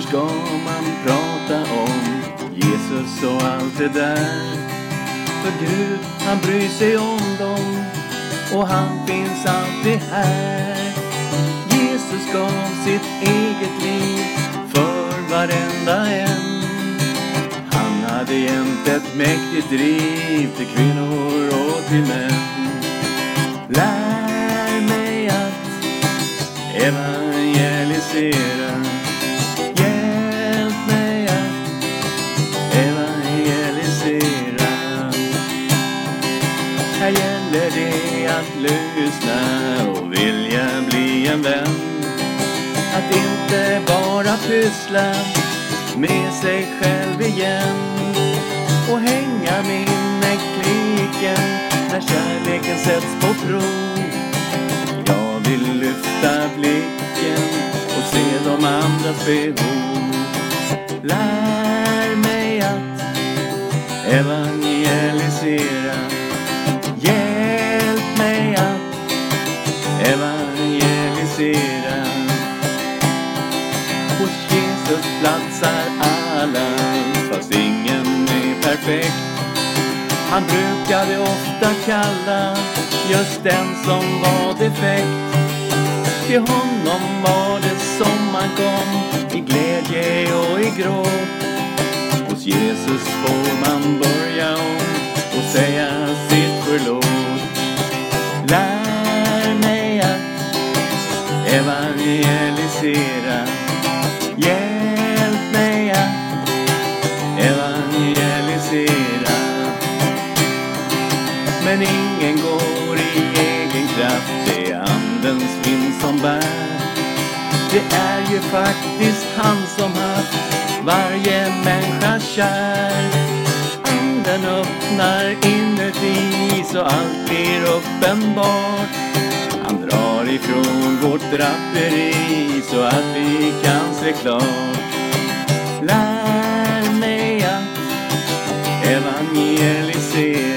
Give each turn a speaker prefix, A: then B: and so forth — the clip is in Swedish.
A: Varför ska man prata om Jesus och allt det där? För Gud, han bryr sig om dem och han finns alltid här. Jesus gav sitt eget liv för varenda en. Han hade jämt ett mäktigt driv till kvinnor och till män. Lär mig att evangelisera. Här gäller det att lyssna och vilja bli en vän. Att inte bara pyssla med sig själv igen och hänga med klicken när kärleken sätts på prov. Jag vill lyfta blicken och se de andras behov. Lär mig att evangelisera. Evangelisera. Hos Jesus platsar alla, fast ingen är perfekt. Han brukade ofta kalla just den som var defekt. Till honom var det som man kom i glädje och i gråt. Evangelisera. Hjälp mig att evangelisera. Men ingen går i egen kraft, det är Andens vind som bär. Det är ju faktiskt han som haft varje människa kär. Anden öppnar inuti så allt blir uppenbart ifrån vårt draperi så att vi kan se klart. Lär mig att evangelisera